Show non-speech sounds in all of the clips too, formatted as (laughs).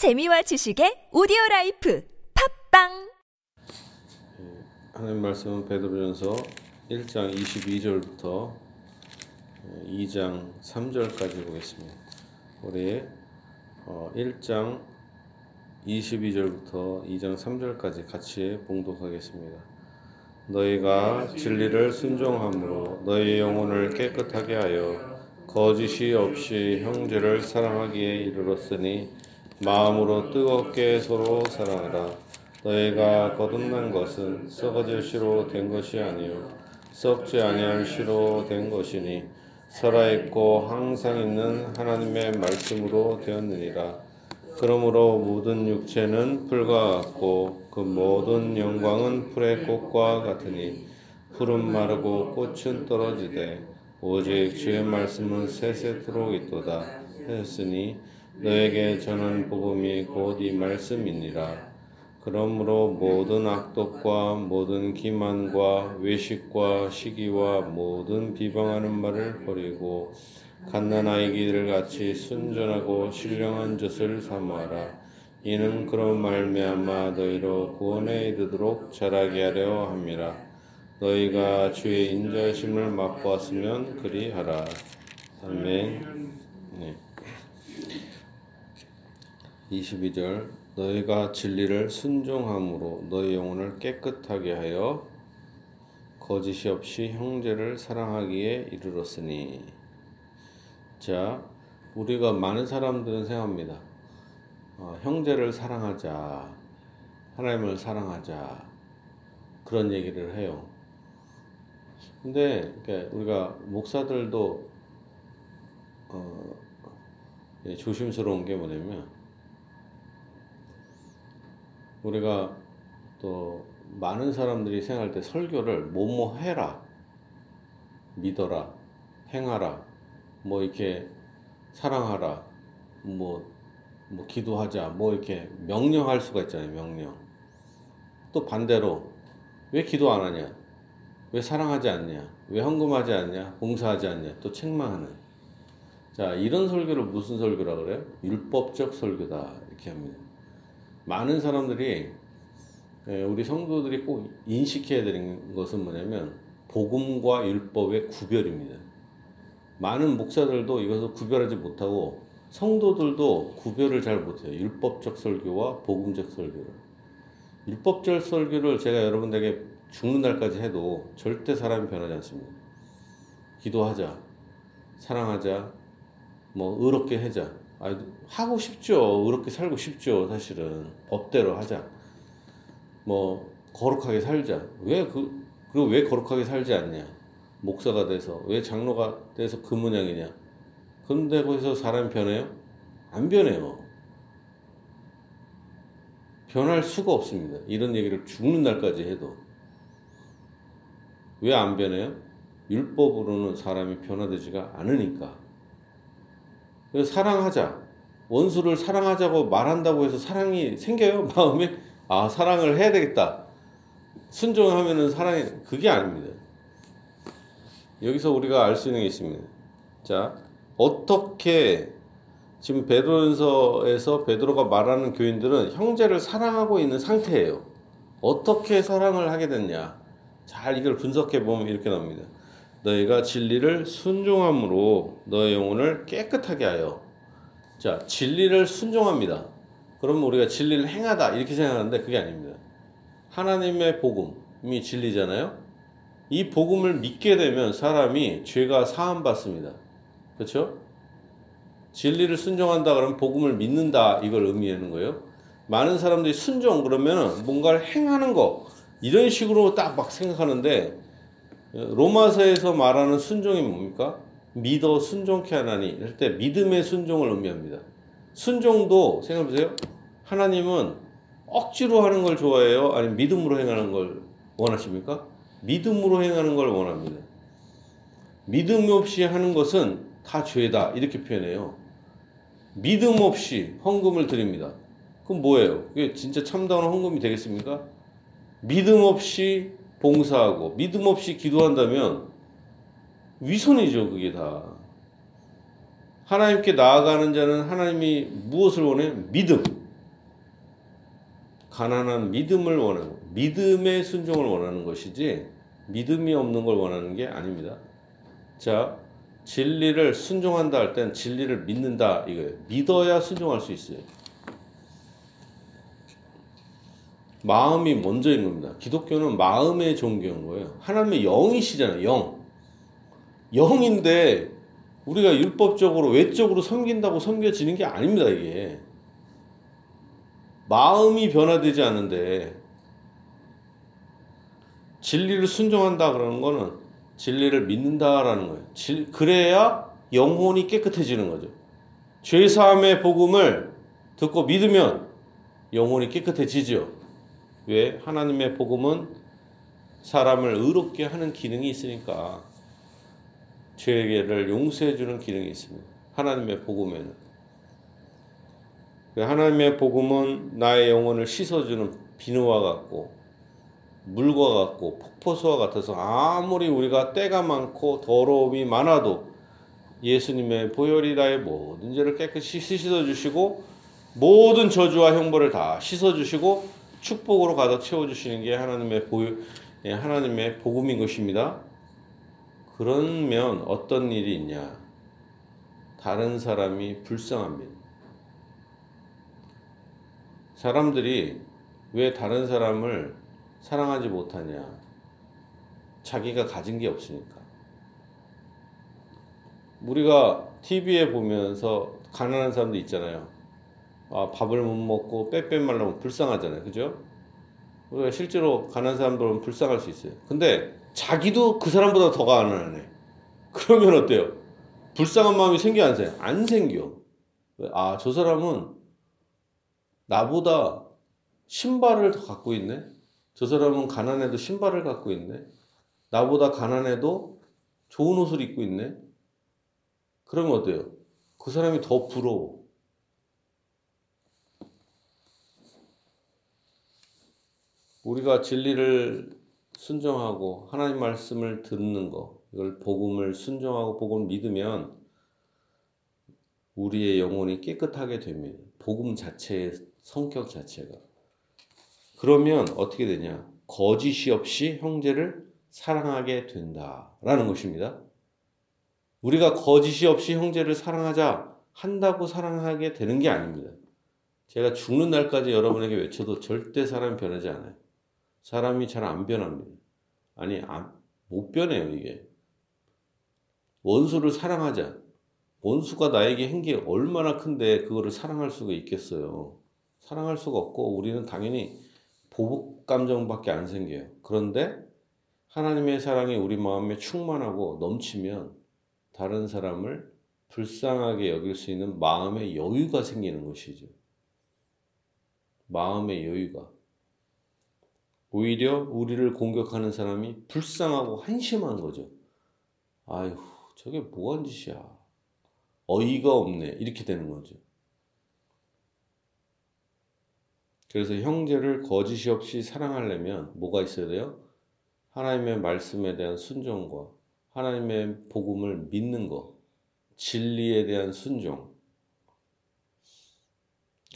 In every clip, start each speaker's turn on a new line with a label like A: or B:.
A: 재미와 지식의 오디오 life 팟빵
B: 하나님 말씀은 베드로전서 1장 22절부터 2장 3절까지 보겠습니다. 우리 1장 22절부터 2장 3절까지 같이 봉독하겠습니다. 너희가 진리를 순종함으로 너희 영혼을 깨끗하게 하여 거짓이 없이 형제를 사랑하기에 이르렀으니 마음으로 뜨겁게 서로 사랑하라. 너희가 거듭난 것은 썩어질 씨로 된 것이 아니요 썩지 아니할 씨로 된 것이니 살아있고 항상 있는 하나님의 말씀으로 되었느니라. 그러므로 모든 육체는 풀과 같고 그 모든 영광은 풀의 꽃과 같으니 풀은 마르고 꽃은 떨어지되 오직 주의 말씀은 세세토록 있도다 했으니 너에게 전한 복음이 곧 이 말씀이니라. 그러므로 모든 악독과 모든 기만과 외식과 시기와 모든 비방하는 말을 버리고 갓난아이기들 같이 순전하고 신령한 젖을 삼아라. 이는 그런 말미암아 너희로 구원에 이르도록 자라게 하려 함이라. 너희가 주의 인자심을 맛보았으면 그리하라. 아멘. 네. 22절 너희가 진리를 순종함으로 너희 영혼을 깨끗하게 하여 거짓이 없이 형제를 사랑하기에 이르렀으니. 자 우리가 많은 사람들은 생각합니다. 어, 형제를 사랑하자 하나님을 사랑하자 그런 얘기를 해요. 근데 그러니까 우리가 목사들도 어, 예, 조심스러운 게 뭐냐면 우리가 또 많은 사람들이 생각할 때 설교를 뭐뭐 해라, 믿어라, 행하라, 뭐 이렇게 사랑하라, 뭐, 뭐 기도하자, 뭐 이렇게 명령할 수가 있잖아요, 명령. 또 반대로 왜 기도 안 하냐? 왜 사랑하지 않냐? 왜 헌금하지 않냐? 봉사하지 않냐? 또 책망하는. 자, 이런 설교를 무슨 설교라 그래요? 율법적 설교다. 이렇게 합니다. 많은 사람들이 예, 우리 성도들이 꼭 인식해야 되는 것은 뭐냐면 복음과 율법의 구별입니다. 많은 목사들도 이것을 구별하지 못하고 성도들도 구별을 잘 못해요. 율법적 설교와 복음적 설교를. 율법적 설교를 제가 여러분들에게 죽는 날까지 해도 절대 사람이 변하지 않습니다. 기도하자, 사랑하자, 뭐 의롭게 하자. 아, 하고 싶죠. 의롭게 살고 싶죠. 사실은 법대로 하자. 뭐 거룩하게 살자. 왜 그 그리고 왜 거룩하게 살지 않냐? 목사가 돼서 왜 장로가 돼서 그 모양이냐? 그런데 거기서 사람이 변해요? 안 변해요. 변할 수가 없습니다. 이런 얘기를 죽는 날까지 해도 왜 안 변해요? 율법으로는 사람이 변화되지가 않으니까. 사랑하자. 원수를 사랑하자고 말한다고 해서 사랑이 생겨요? (laughs) 마음에? 아, 사랑을 해야 되겠다. 순종하면은 사랑이, 그게 아닙니다. 여기서 우리가 알 수 있는 게 있습니다. 자, 어떻게 지금 베드로전서에서 베드로가 말하는 교인들은 형제를 사랑하고 있는 상태예요. 어떻게 사랑을 하게 됐냐? 잘 이걸 분석해 보면 이렇게 나옵니다. 너희가 진리를 순종함으로 너의 영혼을 깨끗하게 하여. 자, 진리를 순종합니다. 그러면 우리가 진리를 행하다 이렇게 생각하는데 그게 아닙니다. 하나님의 복음이 진리잖아요. 이 복음을 믿게 되면 사람이 죄가 사함 받습니다. 그렇죠? 진리를 순종한다 그러면 복음을 믿는다 이걸 의미하는 거예요. 많은 사람들이 순종 그러면 뭔가를 행하는 거 이런 식으로 딱 막 생각하는데 로마서에서 말하는 순종이 뭡니까? 믿어 순종케 하나니 할 때 믿음의 순종을 의미합니다. 순종도 생각해보세요. 하나님은 억지로 하는 걸 좋아해요? 아니면 믿음으로 행하는 걸 원하십니까? 믿음으로 행하는 걸 원합니다. 믿음 없이 하는 것은 다 죄다 이렇게 표현해요. 믿음 없이 헌금을 드립니다. 그럼 뭐예요? 그게 진짜 참다운 헌금이 되겠습니까? 믿음 없이 봉사하고 믿음 없이 기도한다면 위선이죠, 그게 다. 하나님께 나아가는 자는 하나님이 무엇을 원해? 믿음. 가난한 믿음을 원하는 믿음의 순종을 원하는 것이지 믿음이 없는 걸 원하는 게 아닙니다. 자, 진리를 순종한다 할 땐 진리를 믿는다 이거예요. 믿어야 순종할 수 있어요. 마음이 먼저인 겁니다. 기독교는 마음의 종교인 거예요. 하나님의 영이시잖아요. 영. 영인데 우리가 율법적으로 외적으로 섬긴다고 섬겨지는 게 아닙니다. 이게 마음이 변화되지 않는데 진리를 순종한다 그러는 거는 진리를 믿는다라는 거예요. 질, 그래야 영혼이 깨끗해지는 거죠. 죄 사함의 복음을 듣고 믿으면 영혼이 깨끗해지죠. 왜? 하나님의 복음은 사람을 의롭게 하는 기능이 있으니까 죄를 용서해 주는 기능이 있습니다. 하나님의 복음에는. 그 하나님의 복음은 나의 영혼을 씻어주는 비누와 같고 물과 같고 폭포수와 같아서 아무리 우리가 때가 많고 더러움이 많아도 예수님의 보혈이 나의 모든 죄를 깨끗이 씻어주시고 모든 저주와 형벌을 다 씻어주시고 축복으로 가득 채워주시는 게 하나님의 보 예, 하나님의 복음인 것입니다. 그러면 어떤 일이 있냐? 다른 사람이 불쌍합니다. 사람들이 왜 다른 사람을 사랑하지 못하냐? 자기가 가진 게 없으니까. 우리가 TV에 보면서 가난한 사람도 있잖아요. 아, 밥을 못 먹고 빼빼 말라면 불쌍하잖아요. 그죠? 우리가 실제로 가난한 사람들은 불쌍할 수 있어요. 근데 자기도 그 사람보다 더 가난하네. 그러면 어때요? 불쌍한 마음이 생겨 안 생겨? 안 생겨. 아, 저 사람은 나보다 신발을 더 갖고 있네. 저 사람은 가난해도 신발을 갖고 있네. 나보다 가난해도 좋은 옷을 입고 있네. 그러면 어때요? 그 사람이 더 부러워. 우리가 진리를 순종하고 하나님 말씀을 듣는 거, 이걸 복음을 순종하고 복음을 믿으면 우리의 영혼이 깨끗하게 됩니다. 복음 자체의 성격 자체가. 그러면 어떻게 되냐? 거짓이 없이 형제를 사랑하게 된다라는 것입니다. 우리가 거짓이 없이 형제를 사랑하자 한다고 사랑하게 되는 게 아닙니다. 제가 죽는 날까지 여러분에게 외쳐도 절대 사람이 변하지 않아요. 사람이 잘 안 변합니다. 아니, 못 변해요, 이게. 원수를 사랑하자. 원수가 나에게 한 게 얼마나 큰데 그거를 사랑할 수가 있겠어요. 사랑할 수가 없고 우리는 당연히 보복 감정밖에 안 생겨요. 그런데 하나님의 사랑이 우리 마음에 충만하고 넘치면 다른 사람을 불쌍하게 여길 수 있는 마음의 여유가 생기는 것이죠. 마음의 여유가. 오히려 우리를 공격하는 사람이 불쌍하고 한심한 거죠. 아휴, 저게 뭐한 짓이야. 어이가 없네. 이렇게 되는 거죠. 그래서 형제를 거짓이 없이 사랑하려면 뭐가 있어야 돼요? 하나님의 말씀에 대한 순종과 하나님의 복음을 믿는 것, 진리에 대한 순종.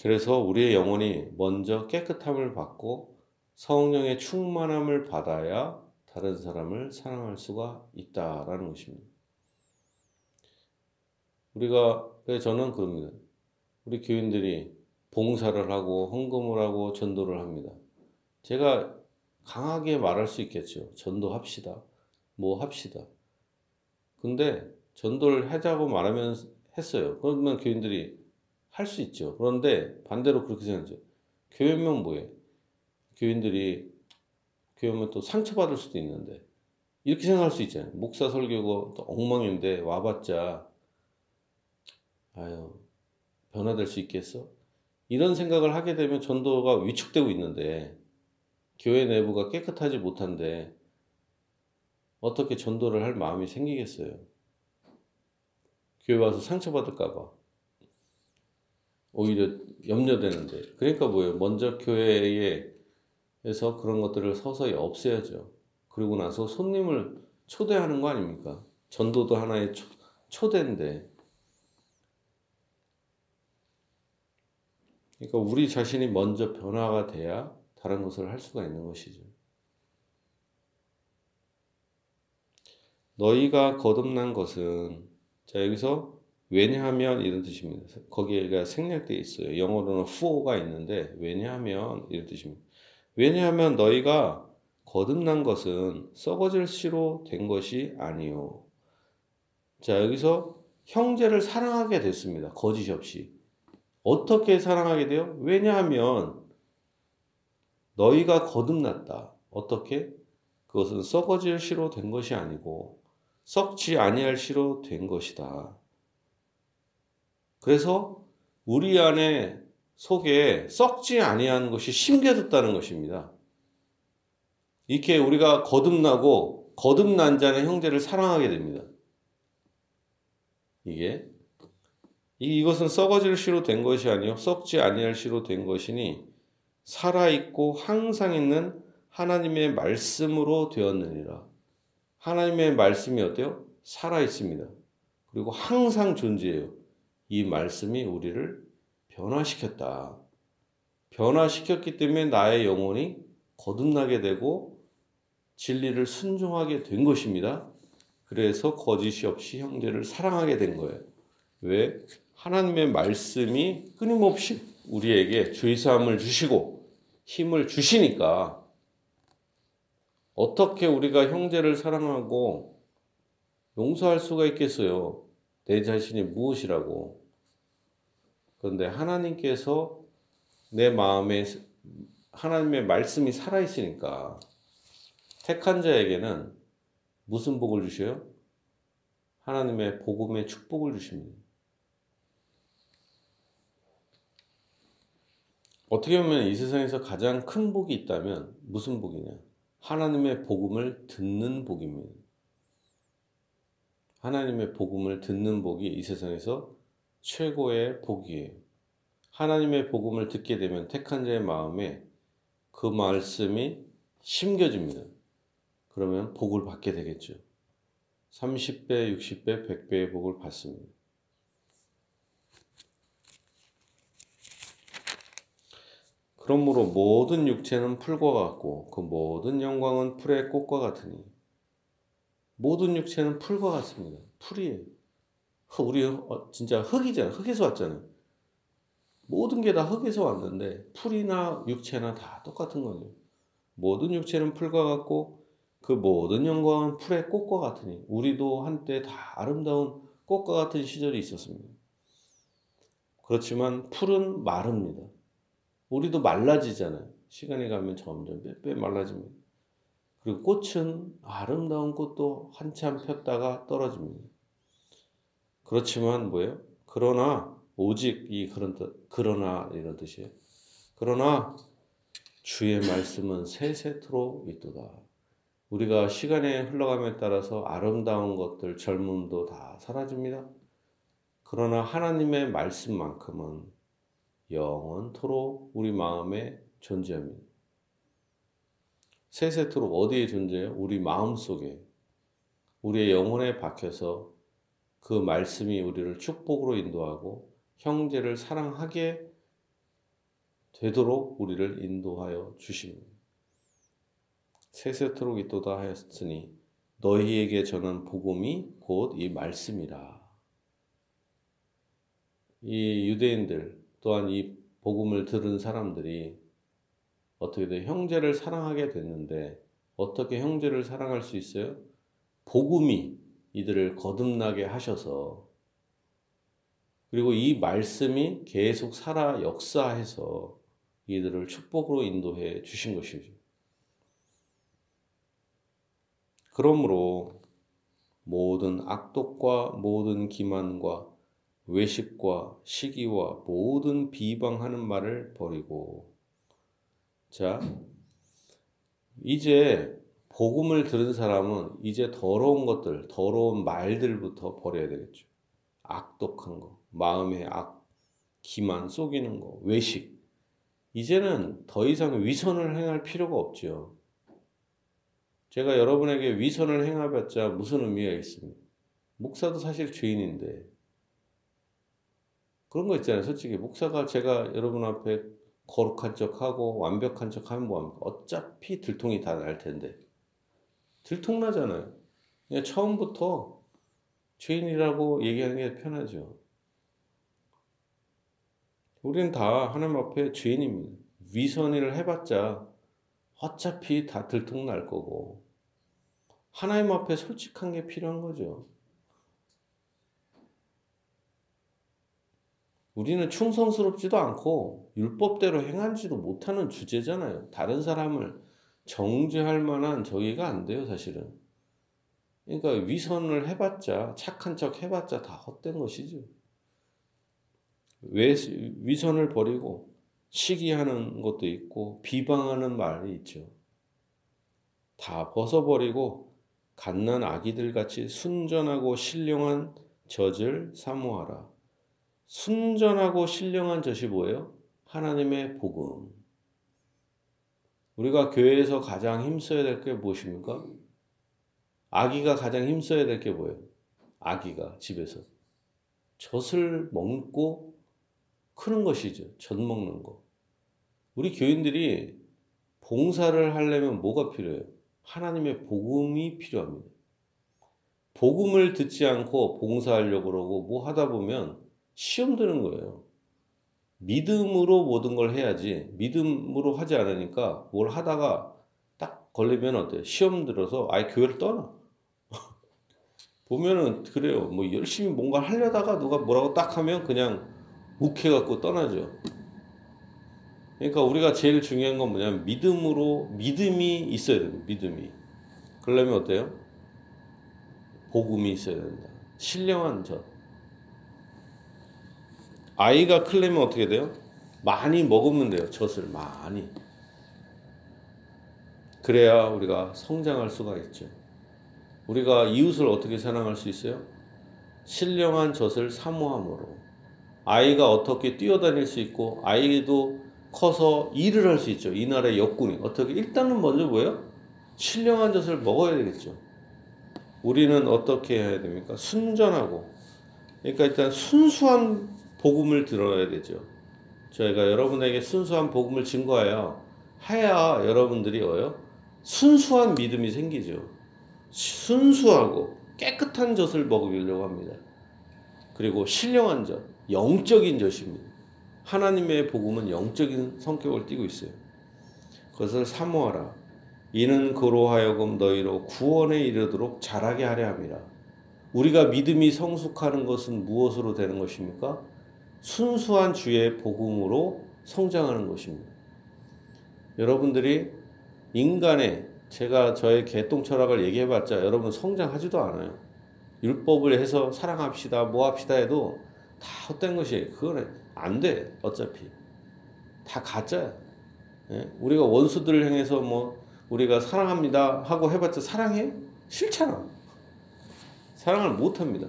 B: 그래서 우리의 영혼이 먼저 깨끗함을 받고 성령의 충만함을 받아야 다른 사람을 사랑할 수가 있다라는 것입니다. 우리가 저는 그럽니다. 우리 교인들이 봉사를 하고 헌금을 하고 전도를 합니다. 제가 강하게 말할 수 있겠죠. 전도합시다. 뭐 합시다. 근데 전도를 하자고 말하면 했어요. 그러면 교인들이 할 수 있죠. 그런데 반대로 그렇게 생각하죠. 교회면 뭐해? 교인들이 교회면 또 상처받을 수도 있는데 이렇게 생각할 수 있잖아요. 목사 설교고 또 엉망인데 와봤자 아유 변화될 수 있겠어? 이런 생각을 하게 되면 전도가 위축되고 있는데 교회 내부가 깨끗하지 못한데 어떻게 전도를 할 마음이 생기겠어요? 교회 와서 상처받을까봐 오히려 염려되는데 그러니까 뭐예요? 먼저 교회에 그래서 그런 것들을 서서히 없애야죠. 그리고 나서 손님을 초대하는 거 아닙니까? 전도도 하나의 초, 초대인데. 그러니까 우리 자신이 먼저 변화가 돼야 다른 것을 할 수가 있는 것이죠. 너희가 거듭난 것은 자 여기서 왜냐하면 이런 뜻입니다. 거기가 생략되어 있어요. 영어로는 for가 있는데 왜냐하면 이런 뜻입니다. 왜냐하면 너희가 거듭난 것은 썩어질 씨로 된 것이 아니요. 자 여기서 형제를 사랑하게 됐습니다. 거짓 없이. 어떻게 사랑하게 돼요? 왜냐하면 너희가 거듭났다. 어떻게? 그것은 썩어질 씨로 된 것이 아니고 썩지 아니할 씨로 된 것이다. 그래서 우리 안에 속에 썩지 아니한 것이 심겨졌다는 것입니다. 이렇게 우리가 거듭나고 거듭난 자는 형제를 사랑하게 됩니다. 이게 이것은 썩어질 씨로 된 것이 아니요 썩지 아니할 씨로 된 것이니 살아 있고 항상 있는 하나님의 말씀으로 되었느니라. 하나님의 말씀이 어때요? 살아 있습니다. 그리고 항상 존재해요. 이 말씀이 우리를 변화시켰다. 변화시켰기 때문에 나의 영혼이 거듭나게 되고 진리를 순종하게 된 것입니다. 그래서 거짓이 없이 형제를 사랑하게 된 거예요. 왜? 하나님의 말씀이 끊임없이 우리에게 죄사함을 주시고 힘을 주시니까 어떻게 우리가 형제를 사랑하고 용서할 수가 있겠어요? 내 자신이 무엇이라고. 그런데 하나님께서 내 마음에 하나님의 말씀이 살아있으니까 택한 자에게는 무슨 복을 주셔요? 하나님의 복음의 축복을 주십니다. 어떻게 보면 이 세상에서 가장 큰 복이 있다면 무슨 복이냐? 하나님의 복음을 듣는 복입니다. 하나님의 복음을 듣는 복이 이 세상에서 최고의 복이에요. 하나님의 복음을 듣게 되면 택한 자의 마음에 그 말씀이 심겨집니다. 그러면 복을 받게 되겠죠. 30배, 60배, 100배의 복을 받습니다. 그러므로 모든 육체는 풀과 같고 그 모든 영광은 풀의 꽃과 같으니 모든 육체는 풀과 같습니다. 풀이에요. 우리 어, 진짜 흙이잖아. 흙에서 왔잖아요. 모든 게 다 흙에서 왔는데 풀이나 육체나 다 똑같은 거죠. 모든 육체는 풀과 같고 그 모든 영광은 풀의 꽃과 같으니 우리도 한때 다 아름다운 꽃과 같은 시절이 있었습니다. 그렇지만 풀은 마릅니다. 우리도 말라지잖아요. 시간이 가면 점점 빼빼 말라집니다. 그리고 꽃은 아름다운 꽃도 한참 폈다가 떨어집니다. 그렇지만 뭐예요? 그러나 오직 이 그런 뜻, 그러나 이런 뜻이에요. 그러나 주의 말씀은 세세토록 있도다. 우리가 시간의 흘러감에 따라서 아름다운 것들, 젊음도 다 사라집니다. 그러나 하나님의 말씀만큼은 영원토록 우리 마음에 존재합니다. 세세토록 어디에 존재해요? 우리 마음 속에. 우리의 영혼에 박혀서 그 말씀이 우리를 축복으로 인도하고 형제를 사랑하게 되도록 우리를 인도하여 주십니다. 세세토록 있도다 하였으니 너희에게 전한 복음이 곧 이 말씀이라. 이 유대인들 또한 이 복음을 들은 사람들이 어떻게 돼 형제를 사랑하게 됐는데 어떻게 형제를 사랑할 수 있어요? 복음이 이들을 거듭나게 하셔서 그리고 이 말씀이 계속 살아 역사해서 이들을 축복으로 인도해 주신 것이죠. 그러므로 모든 악독과 모든 기만과 외식과 시기와 모든 비방하는 말을 버리고 자 이제 복음을 들은 사람은 이제 더러운 것들, 더러운 말들부터 버려야 되겠죠. 악독한 거, 마음의 악, 기만, 속이는 거, 외식. 이제는 더 이상 위선을 행할 필요가 없죠. 제가 여러분에게 위선을 행하봤자 무슨 의미가 있습니까? 목사도 사실 죄인인데 그런 거 있잖아요. 솔직히 목사가 제가 여러분 앞에 거룩한 척하고 완벽한 척하면 뭐합니까? 어차피 들통이 다 날 텐데 들통나잖아요. 그냥 처음부터 죄인이라고 얘기하는 게 편하죠. 우리는 다 하나님 앞에 죄인입니다. 위선을 해봤자 어차피 다 들통날 거고 하나님 앞에 솔직한 게 필요한 거죠. 우리는 충성스럽지도 않고 율법대로 행하지도 못하는 주제잖아요. 다른 사람을 정죄할 만한 저기가 안 돼요, 사실은. 그러니까 위선을 해봤자, 착한 척 해봤자 다 헛된 것이죠. 왜 위선을 버리고 시기하는 것도 있고 비방하는 말이 있죠. 다 벗어버리고 갓난 아기들 같이 순전하고 신령한 젖을 사모하라. 순전하고 신령한 젖이 뭐예요? 하나님의 복음. 우리가 교회에서 가장 힘써야 될 게 무엇입니까? 아기가 가장 힘써야 될 게 뭐예요? 아기가 집에서 젖을 먹고 크는 것이죠. 젖 먹는 거. 우리 교인들이 봉사를 하려면 뭐가 필요해요? 하나님의 복음이 필요합니다. 복음을 듣지 않고 봉사하려고 그러고 뭐 하다 보면 시험 드는 거예요. 믿음으로 모든 걸 해야지 믿음으로 하지 않으니까 뭘 하다가 딱 걸리면 어때요? 시험 들어서 아예 교회를 떠나. (laughs) 보면은 그래요. 뭐 열심히 뭔가 하려다가 누가 뭐라고 딱 하면 그냥 욱해갖고 떠나죠. 그러니까 우리가 제일 중요한 건 뭐냐면 믿음으로 믿음이 있어야 돼요. 믿음이. 그러려면 어때요? 복음이 있어야 된다. 신령한 것. 아이가 크려면 어떻게 돼요? 많이 먹으면 돼요. 젖을 많이. 그래야 우리가 성장할 수가 있죠. 우리가 이웃을 어떻게 사랑할 수 있어요? 신령한 젖을 사모함으로. 아이가 어떻게 뛰어다닐 수 있고, 아이도 커서 일을 할 수 있죠. 이 나라의 역군이. 어떻게? 일단은 먼저 뭐예요? 신령한 젖을 먹어야 되겠죠. 우리는 어떻게 해야 됩니까? 순전하고. 그러니까 일단 순수한 복음을 들어야 되죠. 저희가 여러분에게 순수한 복음을 증거하여 해야 여러분들이 어요? 순수한 믿음이 생기죠. 순수하고 깨끗한 젖을 먹으려고 합니다. 그리고 신령한 젖, 영적인 젖입니다. 하나님의 복음은 영적인 성격을 띠고 있어요. 그것을 사모하라. 이는 그로 하여금 너희로 구원에 이르도록 자라게 하려 함이라. 우리가 믿음이 성숙하는 것은 무엇으로 되는 것입니까? 순수한 주의 복음으로 성장하는 것입니다. 여러분들이 인간의 제가 저의 개똥 철학을 얘기해봤자 여러분 성장하지도 않아요. 율법을 해서 사랑합시다, 뭐 합시다 해도 다 헛된 것이에요. 그건 안 돼. 어차피. 다 가짜야. 예? 우리가 원수들을 향해서 뭐 우리가 사랑합니다 하고 해봤자 사랑해? 싫잖아. 사랑을 못합니다.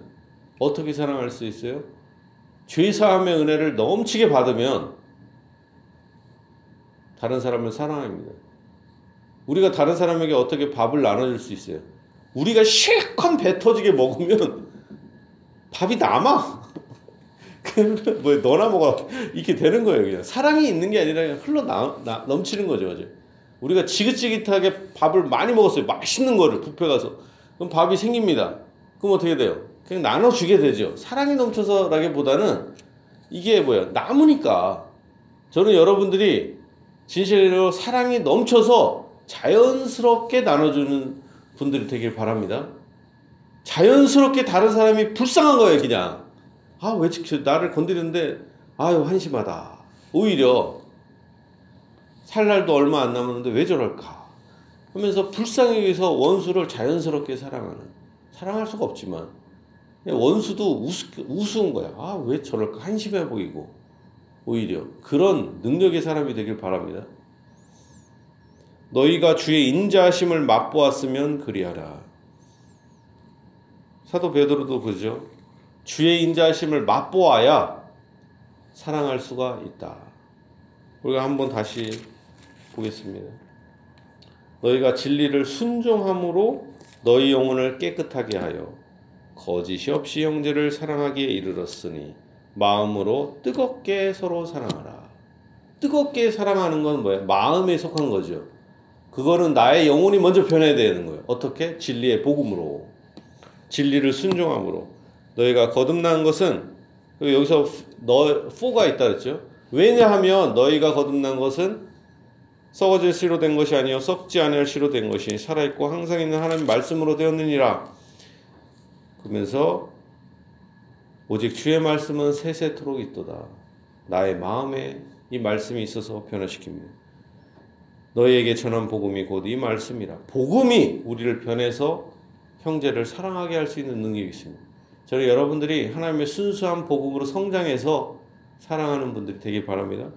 B: 어떻게 사랑할 수 있어요? 죄사함의 은혜를 넘치게 받으면 다른 사람을 사랑합니다. 우리가 다른 사람에게 어떻게 밥을 나눠줄 수 있어요? 우리가 실컷 배 터지게 먹으면 밥이 남아. (laughs) 뭐 너나 먹어 이렇게 되는 거예요. 그냥 사랑이 있는 게 아니라 그냥 흘러 나, 나, 넘치는 거죠. 어제. 우리가 지긋지긋하게 밥을 많이 먹었어요. 맛있는 거를 뷔페 가서 그럼 밥이 생깁니다. 그럼 어떻게 돼요? 그냥 나눠주게 되죠. 사랑이 넘쳐서라기보다는 이게 뭐야 남으니까 저는 여러분들이 진실로 사랑이 넘쳐서 자연스럽게 나눠주는 분들이 되길 바랍니다. 자연스럽게 다른 사람이 불쌍한 거예요, 그냥. 아, 왜 나를 건드리는데, 아유, 한심하다. 오히려, 살 날도 얼마 안 남았는데 왜 저럴까? 하면서 불쌍히 위해서 원수를 자연스럽게 사랑하는. 사랑할 수가 없지만, 원수도 우스, 우스운 거야. 아, 왜 저럴까? 한심해 보이고. 오히려 그런 능력의 사람이 되길 바랍니다. 너희가 주의 인자하심을 맛보았으면 그리하라. 사도 베드로도 그죠. 주의 인자하심을 맛보아야 사랑할 수가 있다. 우리가 한번 다시 보겠습니다. 너희가 진리를 순종함으로 너희 영혼을 깨끗하게 하여 거짓이 없이 형제를 사랑하기에 이르렀으니 마음으로 뜨겁게 서로 사랑하라. 뜨겁게 사랑하는 건 뭐예요? 마음에 속한 거죠. 그거는 나의 영혼이 먼저 변해야 되는 거예요. 어떻게? 진리의 복음으로. 진리를 순종함으로. 너희가 거듭난 것은 여기서 너 4가 있다 그랬죠. 왜냐하면 너희가 거듭난 것은 썩어질 씨로 된 것이 아니요 썩지 않을 씨로 된 것이 살아있고 항상 있는 하나님 말씀으로 되었느니라. 그러면서 오직 주의 말씀은 세세토록 있도다. 나의 마음에 이 말씀이 있어서 변화시킵니다. 너희에게 전한 복음이 곧 이 말씀이라. 복음이 우리를 변해서 형제를 사랑하게 할 수 있는 능력이 있습니다. 저는 여러분들이 하나님의 순수한 복음으로 성장해서 사랑하는 분들이 되길 바랍니다.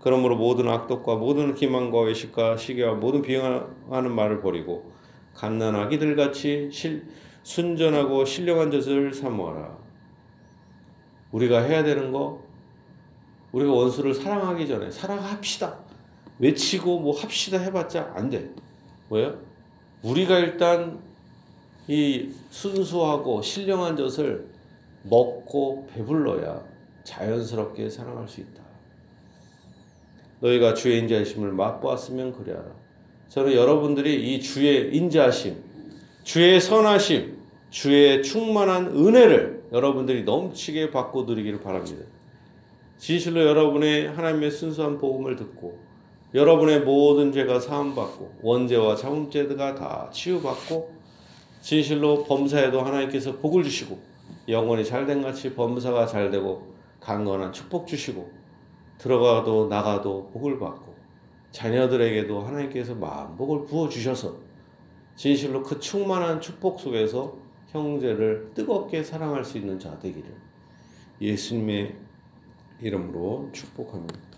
B: 그러므로 모든 악독과 모든 기만과 외식과 시기와 모든 비행하는 말을 버리고 갓난 아기들 같이 실, 순전하고 신령한 젖을 사모하라. 우리가 해야 되는 거 우리가 원수를 사랑하기 전에 사랑합시다. 외치고 뭐 합시다 해봤자 안 돼. 뭐예요? 우리가 일단 이 순수하고 신령한 젖을 먹고 배불러야 자연스럽게 사랑할 수 있다. 너희가 주의 인자하심을 맛보았으면 그래하라. 저는 여러분들이 이 주의 인자하심, 주의 선하심, 주의 충만한 은혜를 여러분들이 넘치게 받고 누리기를 바랍니다. 진실로 여러분의 하나님의 순수한 복음을 듣고 여러분의 모든 죄가 사함받고 원죄와 자문죄가 다 치유받고 진실로 범사에도 하나님께서 복을 주시고 영혼이 잘된 같이 범사가 잘되고 강건한 축복 주시고 들어가도 나가도 복을 받고 자녀들에게도 하나님께서 만복을 부어 주셔서 진실로 그 충만한 축복 속에서 형제를 뜨겁게 사랑할 수 있는 자 되기를 예수님의 이름으로 축복합니다.